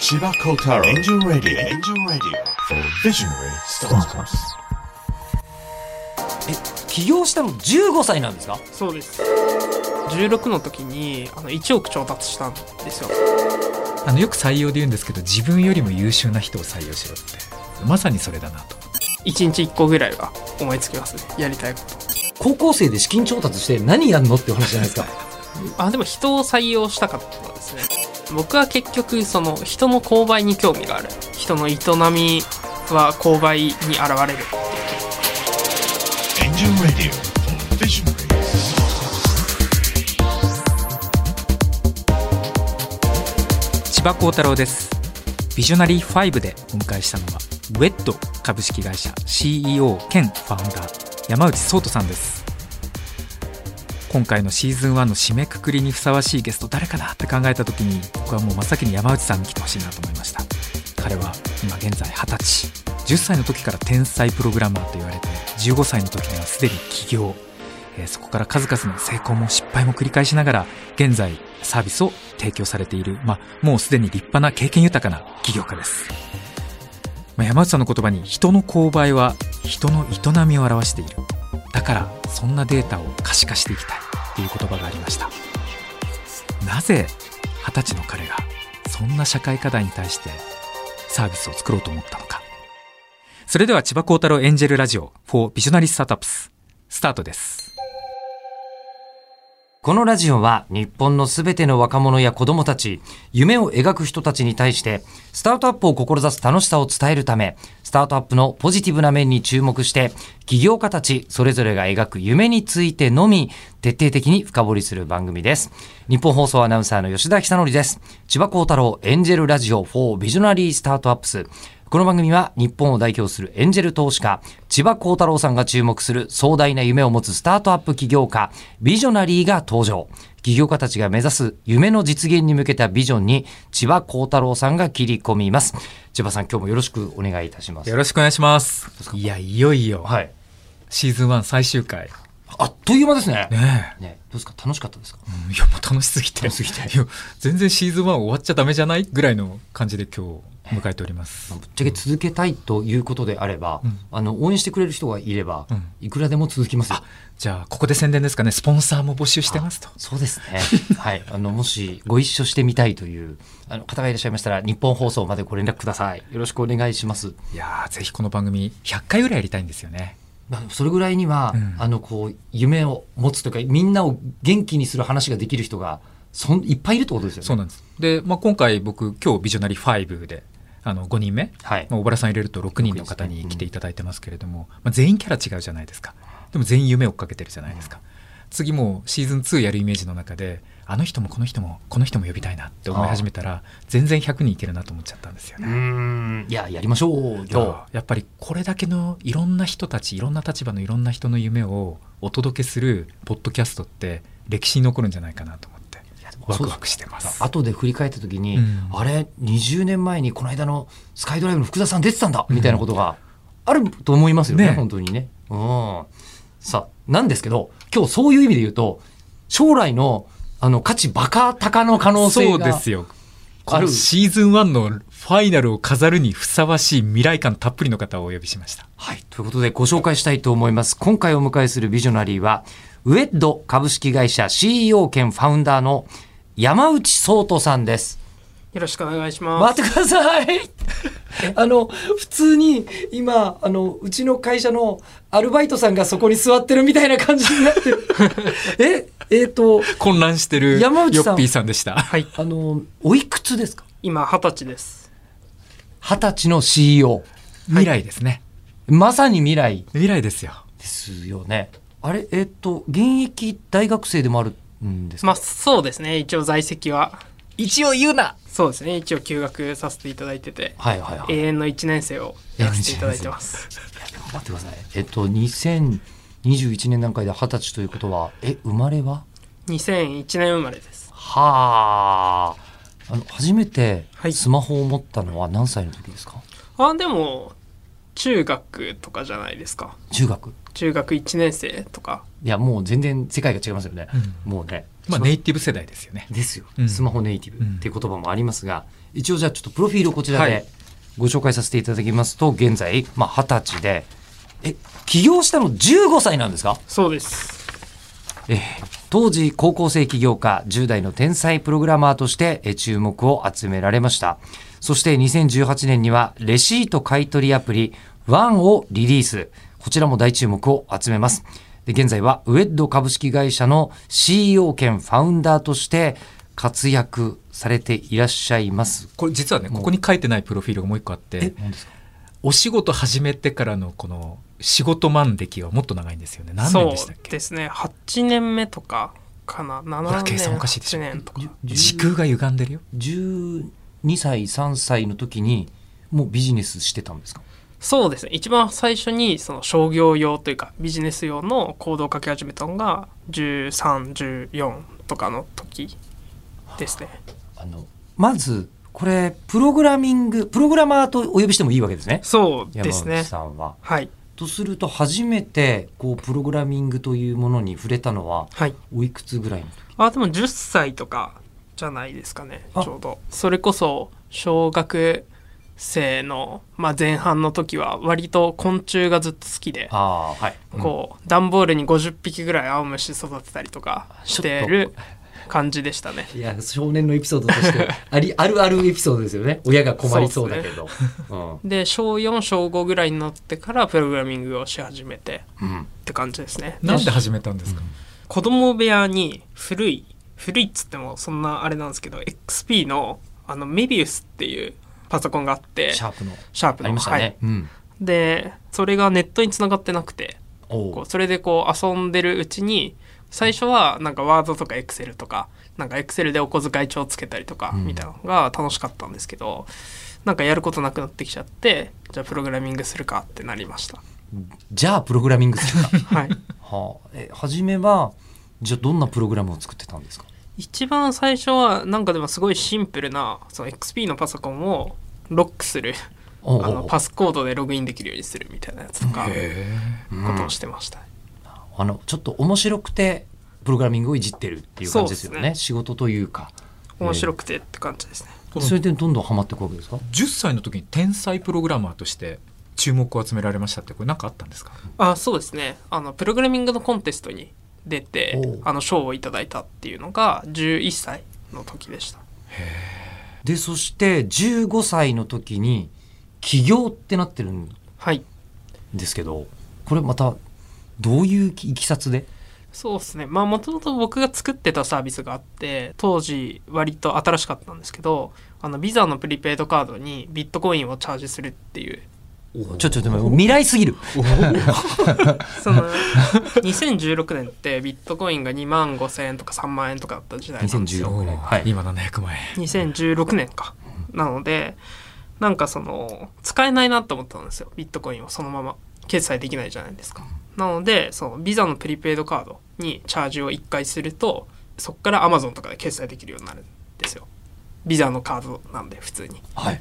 千葉幸太郎エンジェルラディオエンジェルラディオ for visionary startups 起業したの15歳なんですか？そうです。16の時にあの1億調達したんですよ。あのよく採用で言うんですけど自分よりも優秀な人を採用しろって。まさにそれだなと。1日1個ぐらいは思いつきますね。やりたいこと。高校生で資金調達して何やんのって話じゃないですか。あでも人を採用したかったですね僕は結局その人の購買に興味がある。人の営みは購買に現れる。エンジェルラディオ for visionary startups 千葉幸太郎です。ビジョナリー5でお迎えしたのはウェット株式会社 CEO 兼ファウンダー山内壮人さんです今回のシーズン1の締めくくりにふさわしいゲスト誰かなって考えた時に僕はもう真っ先に山内さんに来てほしいなと思いました。彼は今現在20歳。10歳の時から天才プログラマーと言われて15歳の時にはすでに起業。えーそこから数々の成功も失敗も繰り返しながら現在サービスを提供されている、まあ、もうすでに立派な経験豊かな起業家です、ま、山内さんの言葉に人の購買は人の営みを表している。だからそんなデータを可視化していきたいという言葉がありました。なぜ二十歳の彼がそんな社会課題に対してサービスを作ろうと思ったのか。それでは千葉幸太郎エンジェルラジオ for ビジョナリスタートアップススタートです。このラジオは日本のすべての若者や子供たち、夢を描く人たちに対して、スタートアップを志す楽しさを伝えるため、スタートアップのポジティブな面に注目して、起業家たちそれぞれが描く夢についてのみ、徹底的に深掘りする番組です。日本放送アナウンサーの吉田久典です。千葉幸太郎エンジェルラジオ4ビジョナリースタートアップス。この番組は日本を代表するエンジェル投資家、千葉幸太郎さんが注目する壮大な夢を持つスタートアップ起業家、ビジョナリーが登場。起業家たちが目指す夢の実現に向けたビジョンに千葉幸太郎さんが切り込みます。千葉さん今日もよろしくお願いいたしますよ。ろしくお願いしますいやいよいよはい。シーズン1最終回あっという間ですね。ねえねどうですか？楽しかったですか？うんいやもう楽しすぎて楽しすぎて全然シーズン1終わっちゃダメじゃない？ぐらいの感じで今日迎えておりますぶっちゃけ続けたいということであれば、うんあの応援してくれる人がいれば、うんいくらでも続きますじゃあここで宣伝ですかねスポンサーも募集してますとそうですね。はい。あの、もしご一緒してみたいというあの方がいらっしゃいましたら、日本放送までご連絡ください。よろしくお願いします。いやーぜひこの番組100回ぐらいやりたいんですよねまあ、それぐらいには、うんあの、こう、夢を持つというか、みんなを元気にする話ができる人が、そんいっぱいいるってことですよね。そうなんですで、まあ、今回僕今日ビジョナリー5であの5人目、はい。まあ、小原さん入れると6人の方に来ていただいてますけれども、まあ、全員キャラ違うじゃないですかでも全員夢を追っかけてるじゃないですか、次もうシーズン2やるイメージの中であの人もこの人もこの人も呼びたいなって思い始めたら全然100人いけるなと思っちゃったんですよね。ん。いや、やりましょうよ。やっぱりこれだけのいろんな人たちいろんな立場のいろんな人の夢をお届けするポッドキャストって歴史に残るんじゃないかなと思ってワクワクしてます。後で振り返った時に、うんあれ、20年前にこの間のスカイドライブの福田さん出てたんだ、みたいなことがあると思いますよね、ね本当にね。うん。さあ、なんですけど、今日そういう意味で言うと、将来のあの価値バカ高の可能性そうがですよ。あるこのシーズン1のファイナルを飾るにふさわしい未来感たっぷりの方をお呼びしました。はい。ということでご紹介したいと思います。今回お迎えするビジョナリーは、ウェッド株式会社 CEO 兼ファウンダーの山内壮人さんです。よろしくお願いします待ってくださいあの、普通に今、あの、うちの会社のアルバイトさんがそこに座ってるみたいな感じになってる。え、えっ、と、混乱してるヨ山内さんッピーさんでした。はいあの、おいくつですか？今二十歳です二十歳の CEO。未来ですね。まさに未来未来ですよ。ですよね。あれ、えっ、と、現役大学生でもあるんですか、まあそうですね。一応在籍は。一応言うな。そうですね。一応休学させていただいてて。はいはいはい。永遠の1年生をやらせていただいてます。待ってください。えっと、2021年段階で二十歳ということは、え、生まれは？2001年生まれです。はあ。あの、初めてはい。スマホを持ったのは何歳の時ですか、あでも中学とかじゃないですか。中学？中学1年生とか。いやもう全然世界が違いますよね、もうね。まあネイティブ世代ですよね。ですよ、うん。スマホネイティブっていう言葉もありますが、一応じゃあちょっとプロフィールをこちらはい。でご紹介させていただきますと現在まあ二十歳で。え起業したの15歳なんですか？そうです。えー当時高校生起業家10代の天才プログラマーとしてえー注目を集められました。そして2018年にはレシート買取アプリワンをリリース。こちらも大注目を集めます。で現在はウェッド株式会社の CEO 兼ファウンダーとして活躍されていらっしゃいます。これ実はねここに書いてないプロフィールがもう一個あってお仕事始めてからのこの仕事満歴はもっと長いんですよね。何年でしたっけ？ですね。8年目とかかな。ほら7計算年おかしいでしょ。8年とか。時空が歪んでるよ。12歳3歳の時にもうビジネスしてたんですか？そうですね。一番最初にその商業用というかビジネス用のコードを書き始めたのが1314とかの時ですね。あのまずこれプログラミングプログラマーとお呼びしてもいいわけですね。そうですね。さんは。はい。とすると初めてこうプログラミングというものに触れたのははい。おいくつぐらいの時？あでも10歳とかじゃないですかねあ。ちょうど。それこそ小学生の、まあ、前半の時は割と昆虫がずっと好きでああはい、こう段ボールに50匹ぐらい青虫育てたたりとかしてる感じでしたね。いや少年のエピソードとして ありあるあるエピソードですよね。親が困りそうだけど。う,、で小4小5ぐらいになってからプログラミングをし始めてんうん、って感じですね。なんで始めたんですか、子供部屋に古い古いっつってもそんなあれなんですけど XP のあのメビウスっていうパソコンがあってシャープの。シャープの。ありましたね、はい、うん。でそれがネットにつながってなくてこうそれでこう遊んでるうちに最初はなんかワードとかエクセルとかなんかエクセルでお小遣い帳つけたりとかうん。みたいなのが楽しかったんですけど、なんかやることなくなってきちゃってじゃあプログラミングするかってなりました。じゃあプログラミングするか。はい。はあ。え初めはじゃあどんなプログラムを作ってたんですか？一番最初はなんかでもすごいシンプルなその XP のパソコンをロックするあのパスコードでログインできるようにするみたいなやつとかうんことをしてました、あのちょっと面白くてプログラミングをいじってるっていう感じですよね。そうです仕事というか。面白くてって感じですね、このそれでどんどんハマっていくわけですか？10歳の時に天才プログラマーとして注目を集められましたってこれ何かあったんですか？あそうですね。あのプログラミングのコンテストに出てあの賞をいただいたっていうのが11歳の時でした。でそして15歳の時に起業ってなってるんはいですけどこれまたどういういきさつで？そうですね。まあもともと僕が作ってたサービスがあって当時割と新しかったんですけどあのビザのプリペイドカードにビットコインをチャージするっていうちょちょでも未来すぎる。その2016年ってビットコインが2万5千円とか3万円とかだった時代なんですよ。2016年。はい。今700万円。2016年か。なのでなんかその使えないなと思ったんですよ。ビットコインをそのまま。決済できないじゃないですか。なのでそのビザのプリペイドカードにチャージを1回するとそこから Amazon とかで決済できるようになるんですよ。ビザのカードなんで普通に。はい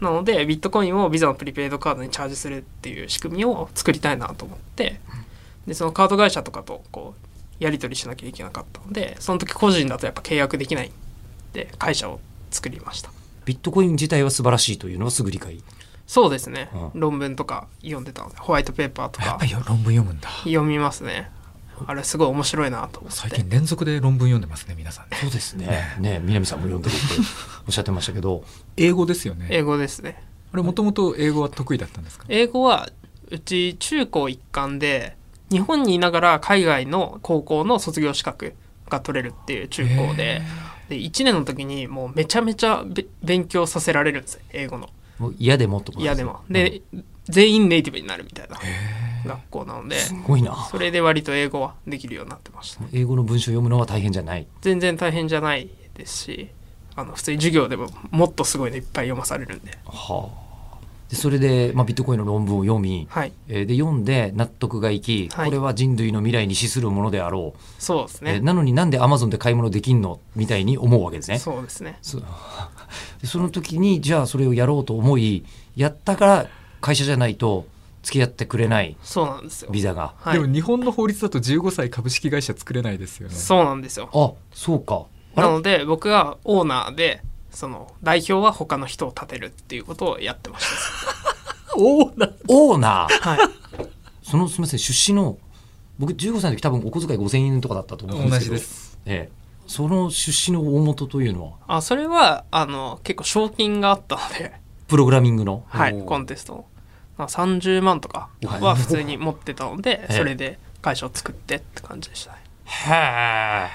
なのでビットコインをビザのプリペイドカードにチャージするっていう仕組みを作りたいなと思ってでそのカード会社とかとこうやり取りしなきゃいけなかった。のでその時個人だとやっぱ契約できないんで会社を作りました。ビットコイン自体は素晴らしいというのはすぐ理解。そうですね、うん。論文とか読んでたのでホワイトペーパーとかやっぱり論文読むんだ。読みますねあれすごい面白いなと思って。最近連続で論文読んでますね皆さんね。そうですね。ね。南さんも読んでるっておっしゃってましたけど。英語ですよね。英語ですね。あれもともと英語は得意だったんですか？英語はうち中高一貫で日本にいながら海外の高校の卒業資格が取れるっていう中高でで1年の時にもうめちゃめちゃべ勉強させられるんですよ英語の。もう嫌でもってこと嫌でも。で、全員ネイティブになるみたいな学校なのですごいな。それで割と英語はできるようになってました。英語の文章を読むのは大変じゃない。全然大変じゃないですしあの普通に授業でももっとすごいのいっぱい読まされるんで。はあ。でそれで、まあ、ビットコインの論文を読み、はい。えーで読んで納得がいき、はい。これは人類の未来に資するものであろう、そうですね。えーなのになんでアマゾンで買い物できんの？みたいに思うわけですね。そうですね。そでその時にじゃあそれをやろうと思いやったから会社じゃないと付き合ってくれないそうなんですよ。ビザが。はい。でも日本の法律だと15歳株式会社作れないですよね。そうなんですよ。あそうか。なので僕がオーナーでその代表は他の人を立てるっていうことをやってました。おおなオーナー？はい。そのすみません出資の僕15歳の時多分お小遣い5000円とかだったと思うんですけど。同じです。ええ、その出資の大元というのは？あそれはあの結構賞金があったので。プログラミングの？はいコンテスト30万とかは普通に持ってたのでええ それで会社を作ってって感じでしたね。へ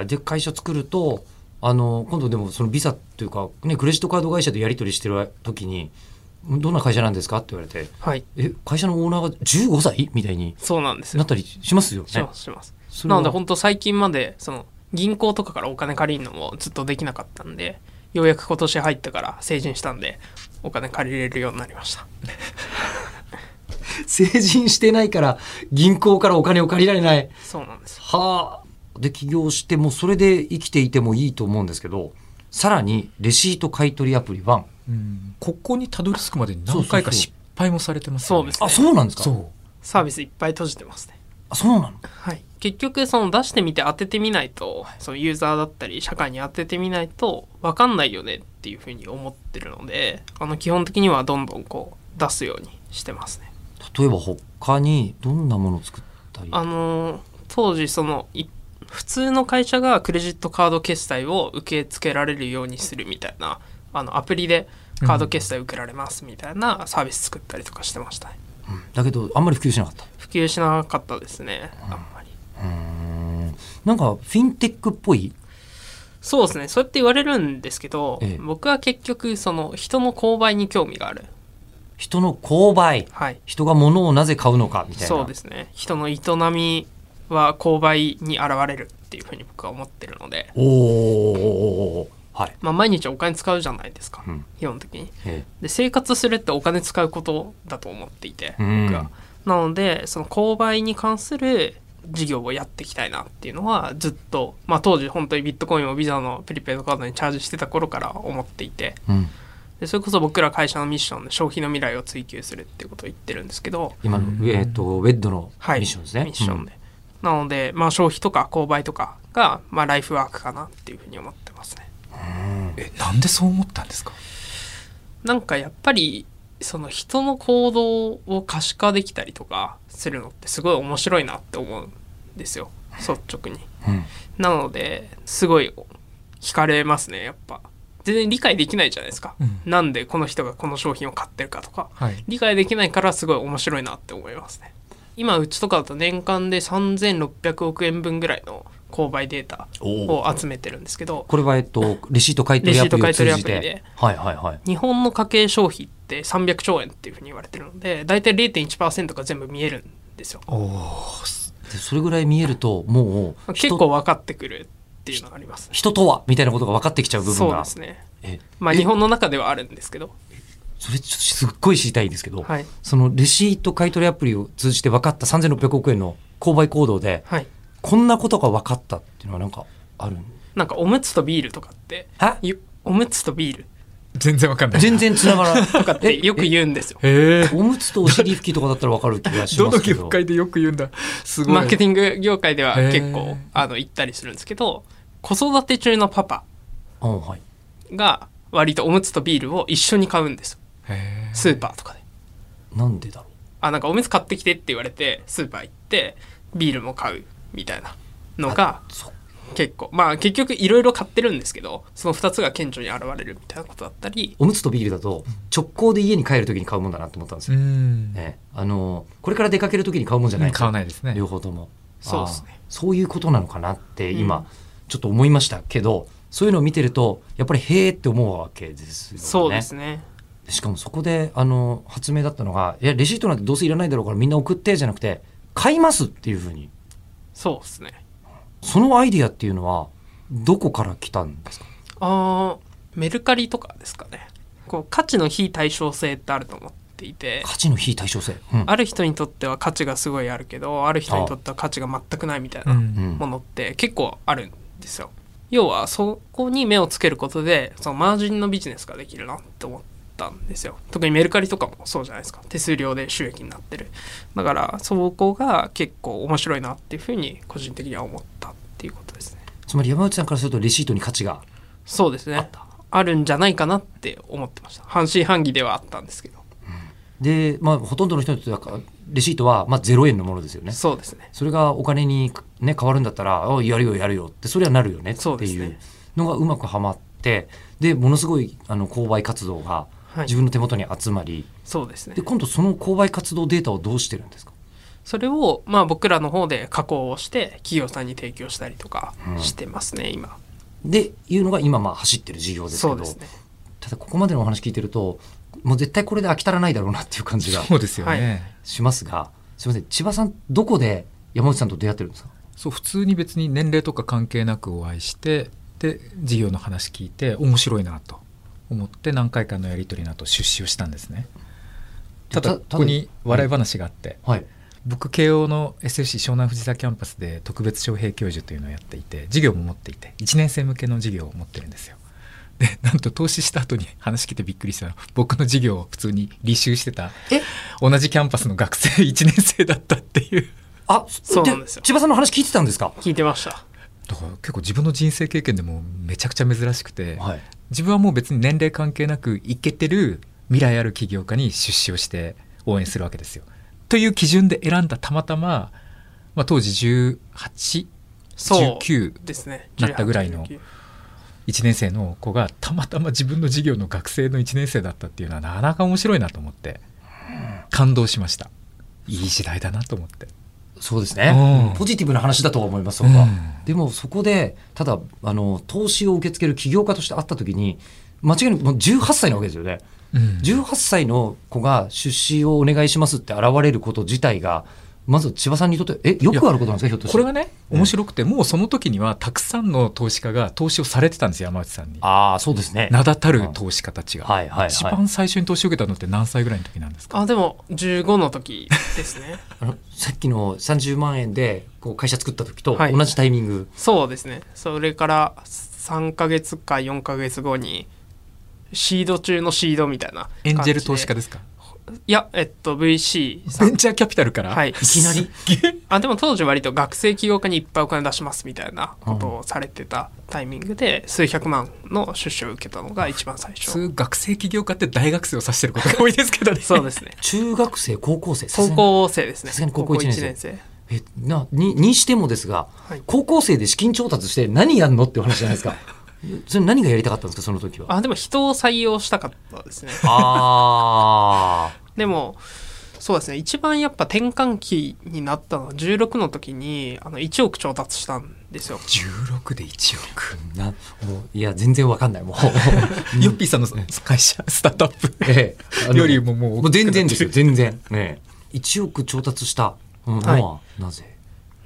えで会社作るとあの今度でもそのビザっていうか、ね、クレジットカード会社とやり取りしてる時に「どんな会社なんですか?」って言われてはい「え会社のオーナーが15歳?」みたいにそうなんですよ。なったりしますよね。しますします。なので本当最近までその銀行とかからお金借りるのもずっとできなかったんでようやく今年入ってから成人したんでお金借りれるようになりました。成人してないから銀行からお金を借りられない。そうなんです。よはあ。で起業してもうそれで生きていてもいいと思うんですけどさらにレシート買取アプリ1うん。ここにたどり着くまでに何回か失敗もされてますよね。そうですね。あそうなんですか？そう。サービスいっぱい閉じてますね。あそうなの？はい、結局その出してみて当ててみないとそのユーザーだったり社会に当ててみないと分かんないよねっていうふうに思ってるのであの基本的にはどんどんこう出すようにしてますね。例えば他にどんなものを作ったり？あのー当時そのい普通の会社がクレジットカード決済を受け付けられるようにするみたいなあのアプリでカード決済受けられますみたいなサービス作ったりとかしてましたね。だけどあんまり普及しなかった普及しなかったですね。うーんなんかフィンテックっぽい？そうですね。そうやって言われるんですけど、ええ。僕は結局その人の購買に興味がある。人の購買？はい。人が物をなぜ買うのかみたいな。そうですね。人の営みは購買に現れるっていうふうに僕は思ってるので、おーおはい、まあ、毎日お金使うじゃないですか、うん。基本的に。え。で生活するってお金使うことだと思っていてうん。僕は、なのでその購買に関する事業をやっていきたいなっていうのはずっと、まあ、当時本当にビットコインをビザのプリペイドカードにチャージしてた頃から思っていて。えうん、でそれこそ僕ら会社のミッションで消費の未来を追求するっていうことを言ってるんですけど、今の、えー、とウェッドのはい、ミッションですね、ミッションで、なので、まあ、消費とか購買とかが、まあ、ライフワークかなっていうふうに思ってますね。えなんでそう思ったんですか？なんかやっぱりその人の行動を可視化できたりとかするのってすごい面白いなって思うんですよ。率直に。うん。うんなのですごい惹かれますねやっぱ。全然理解できないじゃないですか、うん。なんでこの人がこの商品を買ってるかとか。はい。理解できないからすごい面白いなって思いますね。今うちとかだと年間で3600億円分ぐらいの購買データを集めてるんですけど。これは、えっと、レシート買取アプリを通じレシート買取アプリてで。はいはいはい。日本の家計消費って300兆円っていうふうに言われてるので大体0.1%が全部見えるんですよ。おおでそれぐらい見えると、もう結人、構分かってくるっていうのがあります。人とはみたいなことが分かってきちゃう部分そうが。ですね。えまあ日本の中ではあるんですけど。それちょっとすっごい知りたいんですけど、はい。そのレシート買取アプリを通じて分かった3600億円の購買行動で、はい。こんなことが分かったっていうのはなんかあるん？なんかおむつとビールとかっておむつとビール全然わかんない。全然つながらない。とかって よく言うんですよ。へえ。おむつとお尻拭きとかだったら分かる気がしどのますけど。業界でよく言うんだ。すごい。マーケティング業界では結構あの言ったりするんですけど子育て中のパパ。が割とおむつとビールを一緒に買うんですよ。へスーパーとかで。なんでだろあなんかおむつ買ってきてって言われてスーパー行ってビールも買うみたいなのがう。そ結構。まあ結局いろいろ買ってるんですけどその2つが顕著に現れるみたいなことだったり。おむつとビールだと直行で家に帰るときに買うもんだなと思ったんですうよ。ん。ね、あのこれから出かけるときに買うもんじゃない買わないですね。両方とも。そうですね。そういうことなのかなって今、うん。ちょっと思いましたけどそういうのを見てるとやっぱりへーって思うわけですよね。そうですね。しかもそこであの発明だったのがいやレシートなんてどうせいらないだろうからみんな送ってじゃなくて買いますっていうふうに。そうですねそのアイディアっていうのはどこから来たんですか？あーメルカリとかですかね。こう価値の非対称性ってあると思っていて。価値の非対称性？うん。ある人にとっては価値がすごいあるけどある人にとっては価値が全くないみたいなうん。うんものって結構あるんですよ。要はそこに目をつけることでそのマージンのビジネスができるなって思ったったんですよ。特にメルカリとかもそうじゃないですか。手数料で収益になってる。だからそこが結構面白いなっていうふうに個人的には思ったっていうことですね。つまり山内さんからするとレシートに価値がそうですね。あるんじゃないかなって思ってました。半信半疑ではあったんですけど。で、まあ、ほとんどの人にとってはレシートはまあ0円のものですよね。そうですね。それがお金に、ね、変わるんだったらあやるよやるよってそれはなるよねっていうのがうまくはまってでものすごいあの購買活動がはい自分の手元に集まり、そうですね。で今度その購買活動データをどうしてるんですか？それをまあ僕らの方で加工をして企業さんに提供したりとかしてますね、今。でいうのが今まあ走ってる事業ですけど。そうですね。ただここまでのお話聞いてるともう絶対これで飽き足らないだろうなっていう感じがそうですよね、はい。しますがすみません。千葉さんどこで山内さんと出会ってるんですか？そう普通に別に年齢とか関係なくお会いしてで事業の話聞いて面白いなと思って何回かのやり取りの後出資をしたんですね。ただたここに笑い話があって、はい。僕慶応の SFC 湘南藤沢キャンパスで特別招聘教授というのをやっていて授業も持っていて1年生向けの授業を持ってるんですよ。でなんと投資した後に話聞いてびっくりしたの。は僕の授業を普通に履修してたえ？同じキャンパスの学生 1年生だったっていう。あそうなんですよ。千葉さんの話聞いてたんですか？聞いてました。だから結構自分の人生経験でもめちゃくちゃ珍しくて、はい自分はもう別に年齢関係なくいけてる未来ある起業家に出資をして応援するわけですよ。という基準で選んだたまたま、まあ、当時1819そう19ですね。なったぐらいの18 1年生の子がたまたま自分の授業の学生の1年生だったっていうのはなかなか面白いなと思って。感動しました。いい時代だなと思ってそうですね、うん。ポジティブな話だとは思いますそこは、うん。でもそこでただあの投資を受け付ける起業家として会った時に間違いなくもう18歳なわけですよね、うん。18歳の子が出資をお願いしますって現れること自体がまず千葉さんにとってえよくあることなんですかひょっとして。これがね面白くてもうその時にはたくさんの投資家が投資をされてたんですよ山内さんに。ああそうですね。名だたる投資家たちが、はいはいはい。一番最初に投資を受けたのって何歳ぐらいの時なんですか？あでも15の時ですね。あ のさっきの30万円でこう会社作った時とはい。同じタイミング、そうですね。それから3ヶ月か4ヶ月後にシード中のシードみたいなエンジェル投資家でですか？いやえっと VC さん。ベンチャーキャピタルから、はい。いきなり？あでも当時割と学生起業家にいっぱいお金出しますみたいなことをされてたタイミングで数百万の出資を受けたのが一番最普初通学生起業家って大学生を指してることが多いですけどね。そうですね。中学生高校生？高に校生ですね。さすがに高校一年生。高生。えなににしてもですが、はい。高校生で資金調達して何やんのってお話じゃないですかそれ何がやりたかったんですかその時は？あでも人を採用したかったですね。あ でもそうですね。一番やっぱ転換期になったのは16の時にあの1億調達したんですよ。16で1億？ーなもういや全然わかんないもう。ヨッピーさんの会社スタートアップええ。よりももうもう全然ですよ全然。ねえ。1億調達したのは、はなぜ？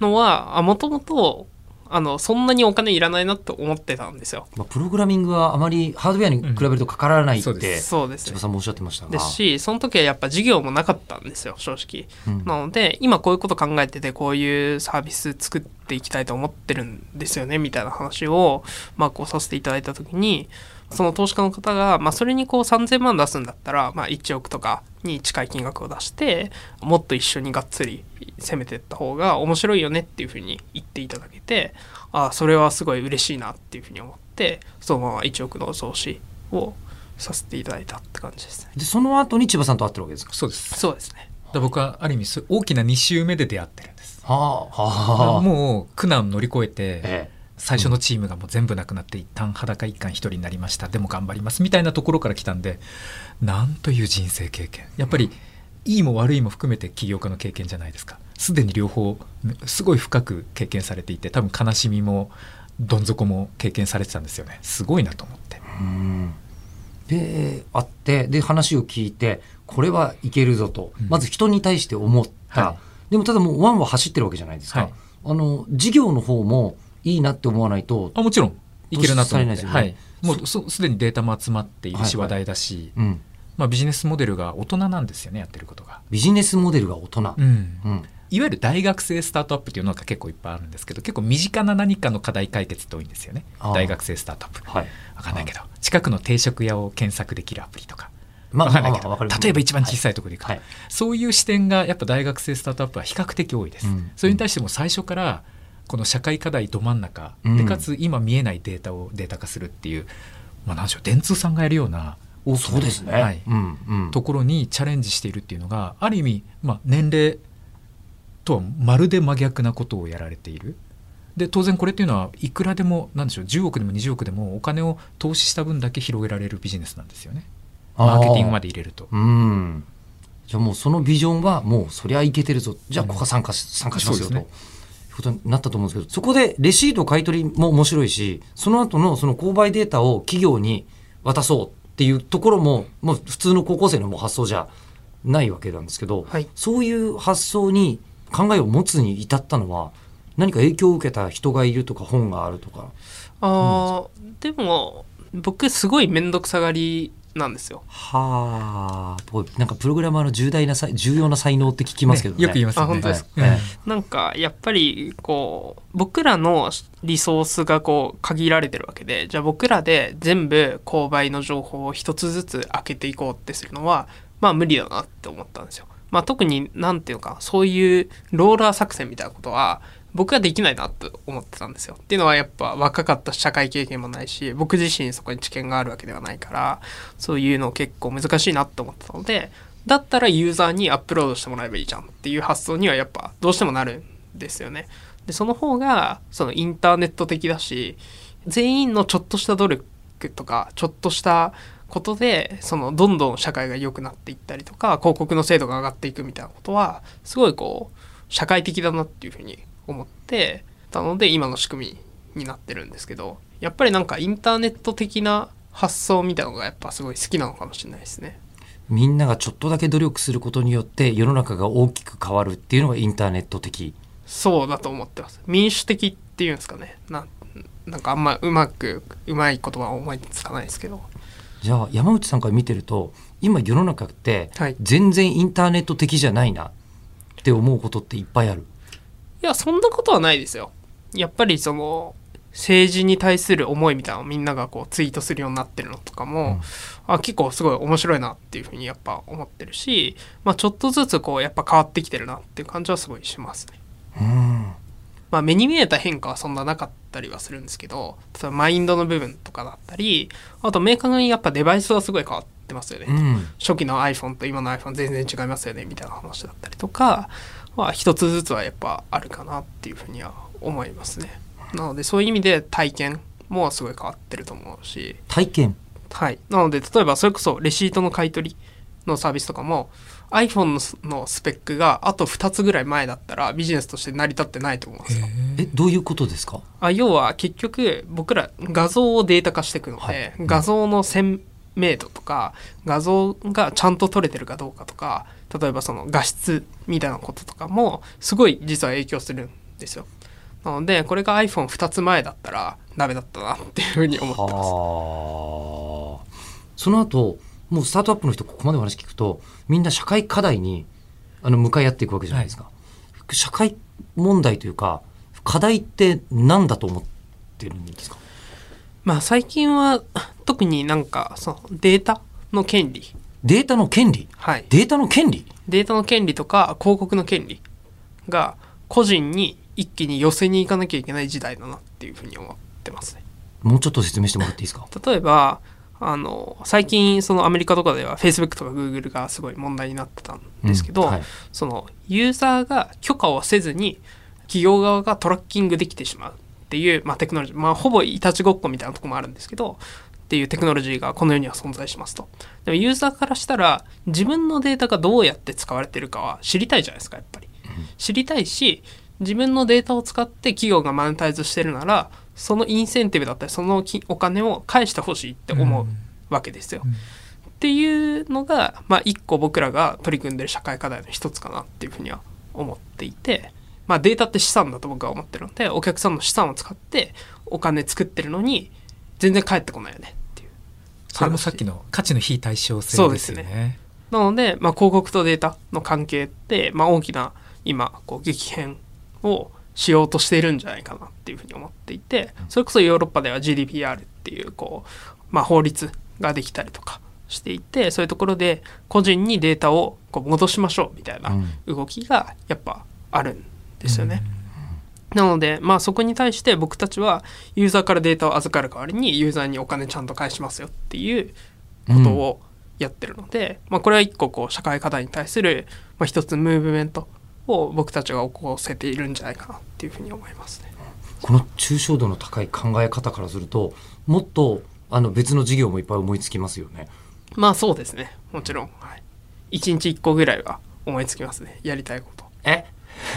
のはもともとあのそんなにお金いらないなって思ってたんですよ。まあ、プログラミングはあまりハードウェアに比べるとかからないって、うんそうです。千葉さんもおっしゃってましたが。ですしその時はやっぱ事業もなかったんですよ正直、うん。なので今こういうこと考えててこういうサービス作っていきたいと思ってるんですよねみたいな話を、まあ、こうさせていただいた時にその投資家の方が、まあ、それにこう3000万出すんだったら、まあ、1億とかに近い金額を出してもっと一緒にがっつり攻めていった方が面白いよねっていうふうに言っていただけてあそれはすごい嬉しいなっていうふうに思ってそのまま1億の増資をさせていただいたって感じですね。でその後に千葉さんと会ってるわけですか？そうです。そうです。ね。ら僕はある意味大きな2周目で出会ってるんです。はあはあもう苦難を乗り越えて、え最初のチームがもう全部なくなって一旦裸一貫一人になりました。でも頑張りますみたいなところから来たんでなんという人生経験。やっぱりいいも悪いも含めて起業家の経験じゃないですか。すでに両方すごい深く経験されていて多分悲しみもどん底も経験されてたんですよね。すごいなと思って。で会ってで話を聞いてこれはいけるぞと、うん。まず人に対して思った、はい。でもただもうワンは走ってるわけじゃないですか、はい。あの事業の方もいいなって思わないとあもちろんいけるなと思って、投資されないはい、もうそすでにデータも集まっているしはいはい。話題だし、うん、まあ、ビジネスモデルが大人なんですよねやってることが。ビジネスモデルが大人、うん。うん。いわゆる大学生スタートアップっていうのが結構いっぱいあるんですけど結構身近な何かの課題解決って多いんですよね。大学生スタートアップ。はい。わかんないけど近くの定食屋を検索できるアプリとか。まあわかんないけどまあまあわかる例えば一番小さいところでいくと、はい。そういう視点がやっぱ大学生スタートアップは比較的多いです、うん。それに対しても最初からこの社会課題ど真ん中、うん。でかつ今見えないデータをデータ化するっていう、まあ、なんでしょう電通さんがやるような大きなそうですね、はい。うんうん。ところにチャレンジしているっていうのがある意味、まあ、年齢とはまるで真逆なことをやられている。で当然これっていうのはいくらでもなんでしょう10億でも20億でもお金を投資した分だけ広げられるビジネスなんですよね。マーケティングまで入れると。うん。じゃあもうそのビジョンはもうそりゃいけてるぞ。じゃあここは参加し,、参加しますよと。そうでいうことになったと思うんですけどそこでレシート買い取りも面白いしその後のその購買データを企業に渡そうっていうところももう普通の高校生のもう発想じゃないわけなんですけど、はいそういう発想に考えを持つに至ったのは何か影響を受けた人がいるとか本があるとか。あーでも僕すごい面倒くさがりなんですよはあ、なんかプログラマーの重大なさ重要な才能って聞きますけどね。よく言いますよね。あ本当ですか？うんえなんかやっぱりこう僕らのリソースがこう限られてるわけでじゃあ僕らで全部購買の情報を一つずつ開けていこうってするのはまあ無理だなって思ったんですよ。まあ、特に何ていうのかそういうローラー作戦みたいなことは僕はできないなと思ってたんですよ。っていうのはやっぱ若かった社会経験もないし僕自身そこに知見があるわけではないからそういうの結構難しいなって思ってたのでだったらユーザーにアップロードしてもらえばいいじゃんっていう発想にはやっぱどうしてもなるんですよね。でその方がそのインターネット的だし全員のちょっとした努力とかちょっとしたことでそのどんどん社会が良くなっていったりとか広告の精度が上がっていくみたいなことはすごいこう社会的だなっていうふうに思ってたので今の仕組みになってるんですけどやっぱりなんかインターネット的な発想みたいなのがやっぱすごい好きなのかもしれないですね。みんながちょっとだけ努力することによって世の中が大きく変わるっていうのがインターネット的。そうだと思ってます。民主的っていうんですかね。なんなんかあんまうまくうまい言葉は思いつかないですけど。じゃあ山内さんから見てると今世の中ってはい全然インターネット的じゃないなって思うことっていっぱいある。いやそんなことはないですよ。やっぱりその政治に対する思いみたいなのをみんながこうツイートするようになってるのとかも、あ結構すごい面白いなっていうふうにやっぱ思ってるし、まあ、ちょっとずつこうやっぱ変わってきてるなっていう感じはすごいしますね。うんまあ、目に見えた変化はそんななかったりはするんですけど例えばマインドの部分とかだったりあと明確にやっぱデバイスはすごい変わってますよね。うん初期の iPhone と今の iPhone 全然違いますよねみたいな話だったりとかは一つずつはやっぱあるかなっていうふうには思いますね。なのでそういう意味で体験もすごい変わってると思うし、体験？はい、なので例えばそれこそレシートの買い取りのサービスとかも iPhone のスのスペックがあと2つぐらい前だったらビジネスとして成り立ってないと思うんですよ。えどういうことですか？あ要は結局僕ら画像をデータ化していくので、はい画像の鮮明度とか画像がちゃんと撮れてるかどうかとか例えばその画質みたいなこととかもすごい実は影響するんですよ。なのでこれが iPhone2 つ前だったらダメだったなっていうふうに思ってます。はあその後もうスタートアップの人ここまでお話聞くとみんな社会課題にあの向かい合っていくわけじゃないですか、社会問題というか課題って何だと思ってるんですか？まあ最近は特になんかそのデータの権利データの権利。はい。データの権利。データの権利とか広告の権利が個人に一気に寄せに行かなきゃいけない時代だなっていうふうに思ってますね。もうちょっと説明してもらっていいですか？例えばあの最近そのアメリカとかでは Facebook とか Google がすごい問題になってたんですけど、うんはい。そのユーザーが許可をせずに企業側がトラッキングできてしまうっていう、まあ、テクノロジーまあほぼいたちごっこみたいなところもあるんですけどっていうテクノロジーがこの世には存在しますと。でもユーザーからしたら自分のデータがどうやって使われてるかは知りたいじゃないですかやっぱり。知りたいし自分のデータを使って企業がマネタイズしてるならそのインセンティブだったりそのきお金を返してほしいって思うわけですよ。っていうのが、まあ、一個僕らが取り組んでる社会課題の一つかなっていうふうには思っていて、まあ、データって資産だと僕は思ってるのでお客さんの資産を使ってお金作ってるのに全然返ってこないよねっていう。それもさっきの価値の非対称性ですよそうですね。なので、まあ、広告とデータの関係って、まあ、大きな今こう激変をしようとしているんじゃないかなっていうふうに思っていてそれこそヨーロッパでは GDPR っていうこう、まあ、法律ができたりとかしていてそういうところで個人にデータをこう戻しましょうみたいな動きがやっぱあるんですよね。なので、まあ、そこに対して僕たちはユーザーからデータを預かる代わりにユーザーにお金ちゃんと返しますよっていうことをやってるので、まあ、これは一個こう社会課題に対する、まあ、一つムーブメントを僕たちが起こせているんじゃないかなっていうふうに思いますね。この抽象度の高い考え方からするともっとあの別の事業もいっぱい思いつきますよね。まあそうですね。もちろん、はい、1日1個ぐらいは思いつきますね。やりたいこと。え？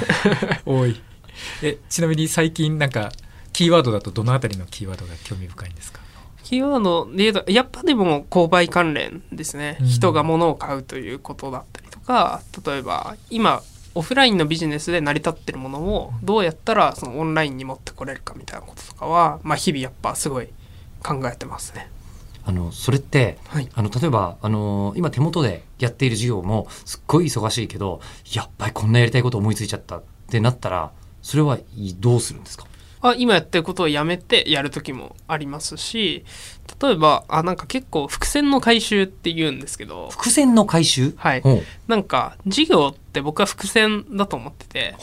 多い えちなみに最近なんかキーワードだとどのあたりのキーワードが興味深いんですか？キーワードで言うとやっぱでも購買関連ですね、うん。人が物を買うということだったりとか例えば今オフラインのビジネスで成り立ってるものをどうやったらそのオンラインに持ってこれるかみたいなこととかは、まあ、日々やっぱすごい考えてますね。あのそれってはい、あの例えばあの今手元でやっている事業もすっごい忙しいけどやっぱりこんなやりたいこと思いついちゃったってなったらそれはいどうするんですか？あ今やってることをやめてやる時もありますし例えばあなんか結構伏線の回収って言うんですけど。伏線の回収？はい。なんか事業って僕は伏線だと思ってて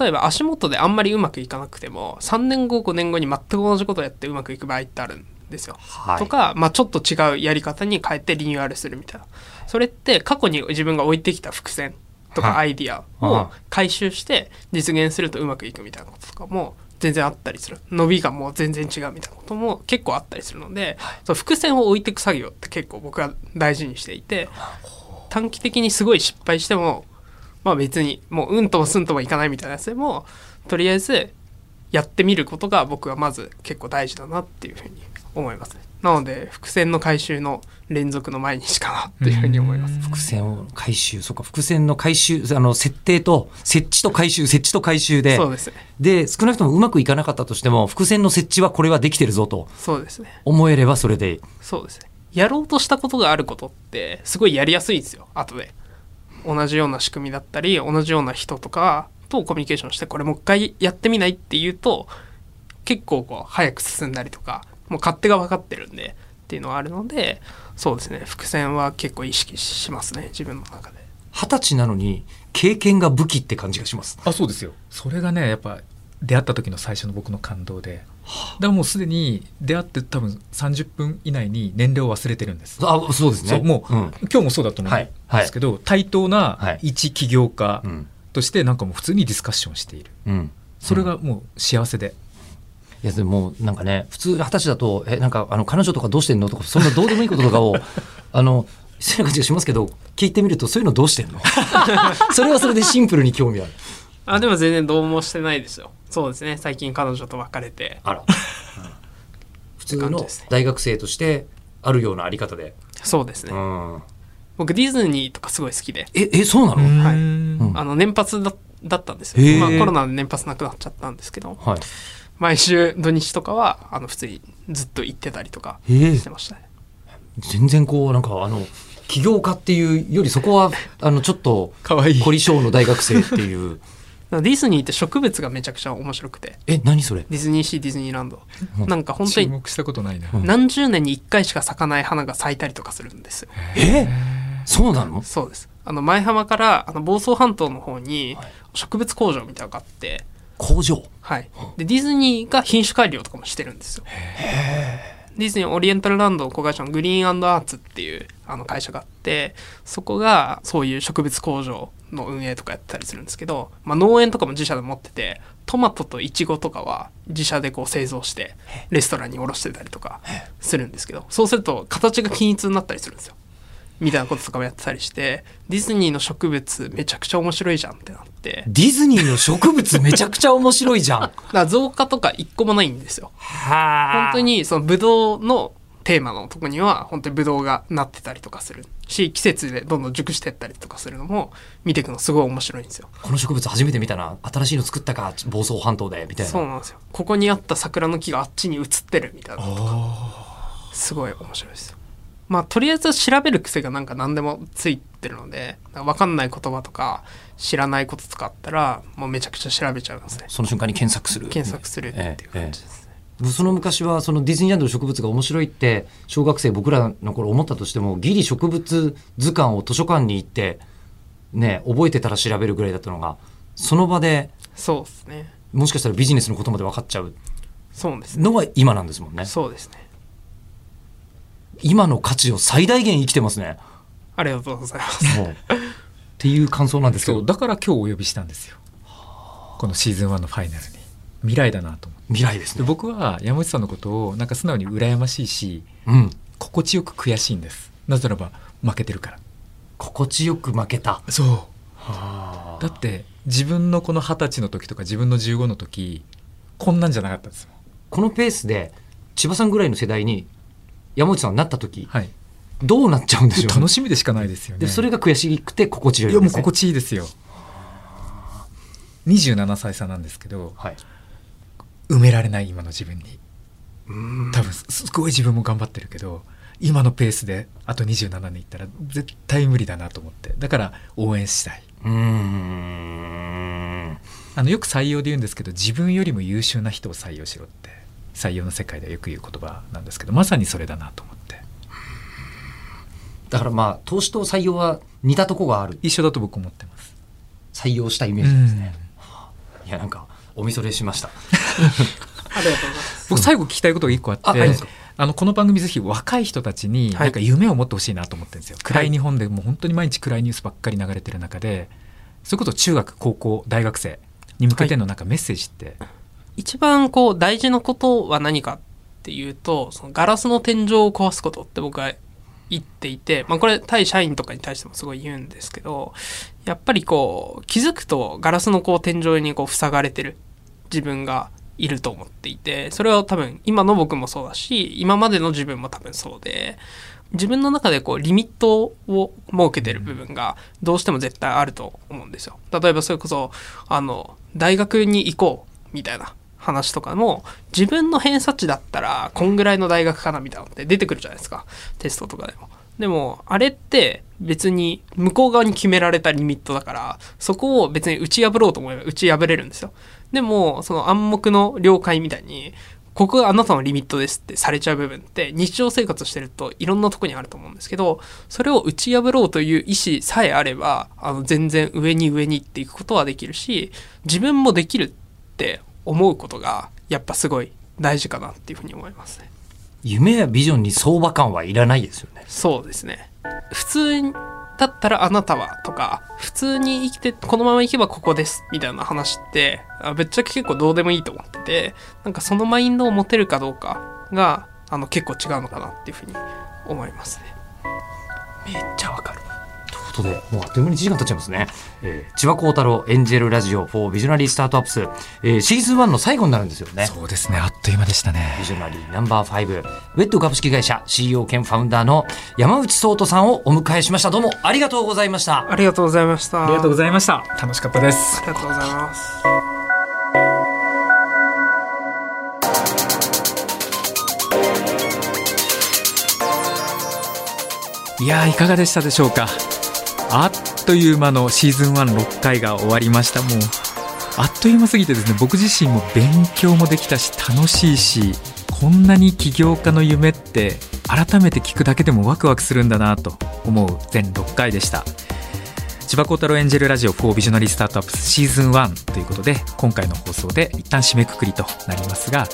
例えば足元であんまりうまくいかなくても3年後5年後に全く同じことをやってうまくいく場合ってあるんですよ。はい。とか、まあ、ちょっと違うやり方に変えてリニューアルするみたいな。それって過去に自分が置いてきた伏線とかはアイディアを回収して実現するとうまくいくみたいなこととかも全然あったりする。伸びがもう全然違うみたいなことも結構あったりするので、そう伏線を置いていく作業って結構僕は大事にしていて短期的にすごい失敗してもまあ別にもううんともすんともいかないみたいなやつでもとりあえずやってみることが僕はまず結構大事だなっていうふうに思いますね。なので伏線の回収の連続の毎日かなっていうふうに思います。伏線を回収そうか伏線の回収あの設定と設置と回収設置と回収でそうですね。で少なくともうまくいかなかったとしても伏線の設置はこれはできてるぞとそうですね。思えればそれでそうですね。やろうとしたことがあることってすごいやりやすいんですよ後で。同じような仕組みだったり同じような人とかとコミュニケーションしてこれもう一回やってみないっていうと結構こう早く進んだりとかもう勝手が分かってるんでっていうのはあるのでそうですね。伏線は結構意識しますね。自分の中で。二十歳なのに経験が武器って感じがします。あそうですよ。それがねやっぱ出会った時の最初の僕の感動で。だからもうすでに出会って多分30分以内に年齢を忘れてるんです。あそうですね。そうもう、ん。今日もそうだと思うんはい。はい。ですけど、対等なはい。一起業家うん。としてなんかもう普通にディスカッションしている。うん。それがもう幸せで、いやでもなんかね普通二十歳だとえなんかあの彼女とかどうしてんの？とかそんなどうでもいいこととかを あの失礼な感じがしますけど聞いてみるとそういうのどうしてんの？それはそれでシンプルに興味ある。あでも全然どうもしてないですよ。そうですね。最近彼女と別れて。あら、普通の大学生としてあるようなあり方で、そうですね、うん、僕ディズニーとかすごい好きで。ええそうなの、はい。うん。あの年パスだだったんですよ、まあ、コロナで年パスなくなっちゃったんですけど。はい毎週土日とかはあの普通にずっと行ってたりとかえ。ーしてましたね、全然こうなんかあの起業家っていうよりそこは あのちょっと凝り性の大学生っていう。ディズニーって植物がめちゃくちゃ面白くて。え何それ？ディズニーシーディズニーランド。うん。なんか本当に注目したことないな、うん何十年に1回しか咲かない花が咲いたりとかするんですよ。え？そうなの？そうです。あの前浜からあの房総半島の方に植物工場みたいなのがあって工場。はい、でディズニーが品種改良とかもしてるんですよ。ディズニーオリエンタルランド子会社のグリーンアーツっていうあの会社があってそこがそういう植物工場の運営とかやってたりするんですけど、まあ、農園とかも自社で持っててトマトとイチゴとかは自社でこう製造してレストランに卸してたりとかするんですけどそうすると形が均一になったりするんですよ。みたいなこととかもやってたりしてディズニーの植物めちゃくちゃ面白いじゃんってなって。ディズニーの植物めちゃくちゃ面白いじゃん。だから増加とか一個もないんですよ。は本当にそのブドウのテーマのとこには本当にブドウがなってたりとかするし季節でどんどん熟してったりとかするのも見ていくのすごい面白いんですよ。この植物初めて見たな。新しいの作ったか房総半島でみたいな。そうなんですよ。ここにあった桜の木があっちに移ってるみたいなのとか。すごい面白いですよまあとりあえず調べる癖がなんか何でもついてるのでなんか分かんない言葉とか知らないこととかあったらもうめちゃくちゃ調べちゃいますね。その瞬間に検索する。検索するっていう感じですね、その昔はそのディズニーランドの植物が面白いって小学生僕らの頃思ったとしてもギリ植物図鑑を図書館に行ってね覚えてたら調べるぐらいだったのがその場でそうですね。もしかしたらビジネスのことまで分かっちゃうそうですね。のが今なんですもんね。そうですね今の価値を最大限生きてますね。ありがとうございます。っていう感想なんですけどだから今日お呼びしたんですよ。このシーズン1のファイナルに。未来だなと思って。で未来ですね。僕は山内さんのことをなんか素直に羨ましいしうん。心地よく悔しいんです。なぜならば負けてるから。心地よく負けた。そう。はだって自分のこの二十歳の時とか自分の15の時こんなんじゃなかったですこのペースで千葉さんぐらいの世代に山内さんになった時はい。どうなっちゃうんでしょうね？楽しみでしかないですよね。でそれが悔しくて心地よいいやもう心地いいですよ。27歳差なんですけどはい。埋められない今の自分に。うん。多分すすごい自分も頑張ってるけど今のペースであと27年いったら絶対無理だなと思って。だから応援したい。あのよく採用で言うんですけど自分よりも優秀な人を採用しろって採用の世界ではよく言う言葉なんですけどまさにそれだなと思って。だからまあ投資と採用は似たとこがある。一緒だと僕思ってます。採用したイメージですね、いやなんかおみそれしました。ありがとうございます。僕最後聞きたいことが一個あってあありますかあのこの番組ぜひ若い人たちにはい。なんか夢を持ってほしいなと思ってるんですよ、暗い日本でもう本当に毎日暗いニュースばっかり流れてる中でそれこそ中学高校大学生に向けてのなんかメッセージって、一番こう大事なことは何かっていうとそのガラスの天井を壊すことって僕は言っていて、まあ、これ対社員とかに対してもすごい言うんですけどやっぱりこう気づくとガラスのこう天井にこう塞がれてる自分がいると思っていてそれは多分今の僕もそうだし今までの自分も多分そうで自分の中でこうリミットを設けてる部分がどうしても絶対あると思うんですよ。例えばそれこそあの大学に行こうみたいな話とかも自分の偏差値だったらこんぐらいの大学かなみたいなのって出てくるじゃないですかテストとかでも。でもあれって別に向こう側に決められたリミットだからそこを別に打ち破ろうと思えば打ち破れるんですよ。でもその暗黙の了解みたいにここがあなたのリミットですってされちゃう部分って日常生活してるといろんなとこにあると思うんですけどそれを打ち破ろうという意思さえあればあの全然上に上に行っていくことはできるし自分もできるって思うことがやっぱすごい大事かなっていうふうに思いますね。夢やビジョンに相場感はいらないですよねそうですね。普通だったらあなたはとか、普通に生きて、このまま行けばここですみたいな話って、あぶっちゃけ結構どうでもいいと思ってて、なんかそのマインドを持てるかどうかが、あの結構違うのかなっていうふうに思いますね。めっちゃわかることでもうあっという間に1時間経っちゃいますね、えー千葉幸太郎エンジェルラジオ for ビジョナリースタートアップス、えーシーズン1の最後になるんですよね。そうですね。あっという間でしたね。ビジョナリーナンバー5ウェット株式会社 CEO 兼ファウンダーの山内聡人さんをお迎えしました。どうもありがとうございました。ありがとうございました。ありがとうございました。楽しかったです。ありがとうございます。いやーいかがでしたでしょうか？あっという間のシーズン16回が終わりました。もうあっという間すぎてですね僕自身も勉強もできたし楽しいしこんなに起業家の夢って改めて聞くだけでもワクワクするんだなと思う全6回でした。千葉幸太郎エンジェルラジオ4ビジョナリースタートアップスシーズン1ということで今回の放送で一旦締めくくりとなりますが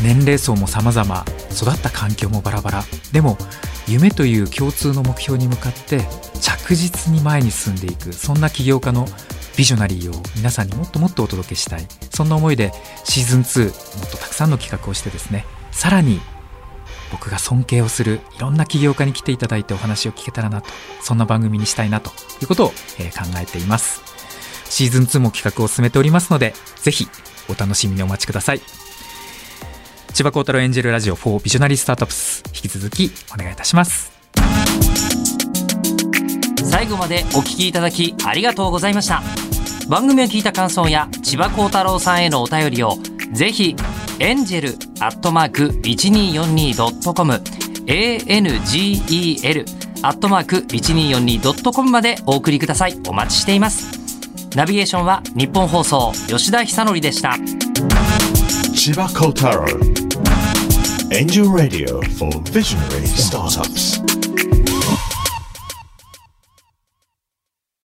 年齢層も様々育った環境もバラバラ。でも夢という共通の目標に向かって着実に前に進んでいくそんな起業家のビジョナリーを皆さんにもっともっとお届けしたい。そんな思いでシーズン2もっとたくさんの企画をしてですねさらに僕が尊敬をするいろんな起業家に来ていただいてお話を聞けたらなとそんな番組にしたいなということを、え考えています。シーズン2も企画を進めておりますのでぜひお楽しみにお待ちください。千葉幸太郎エンジェルラジオ4ビジョナリースタートアップス。引き続きお願いいたします。最後までお聞きいただきありがとうございました。番組を聞いた感想や千葉幸太郎さんへのお便りをぜひエンジェルアットマーク 1242.com angel アットマーク 1242.com までお送りください。お待ちしています。ナビゲーションは日本放送吉田久典でした。Chiba Kotaro. Angel Radio for Visionary Startups.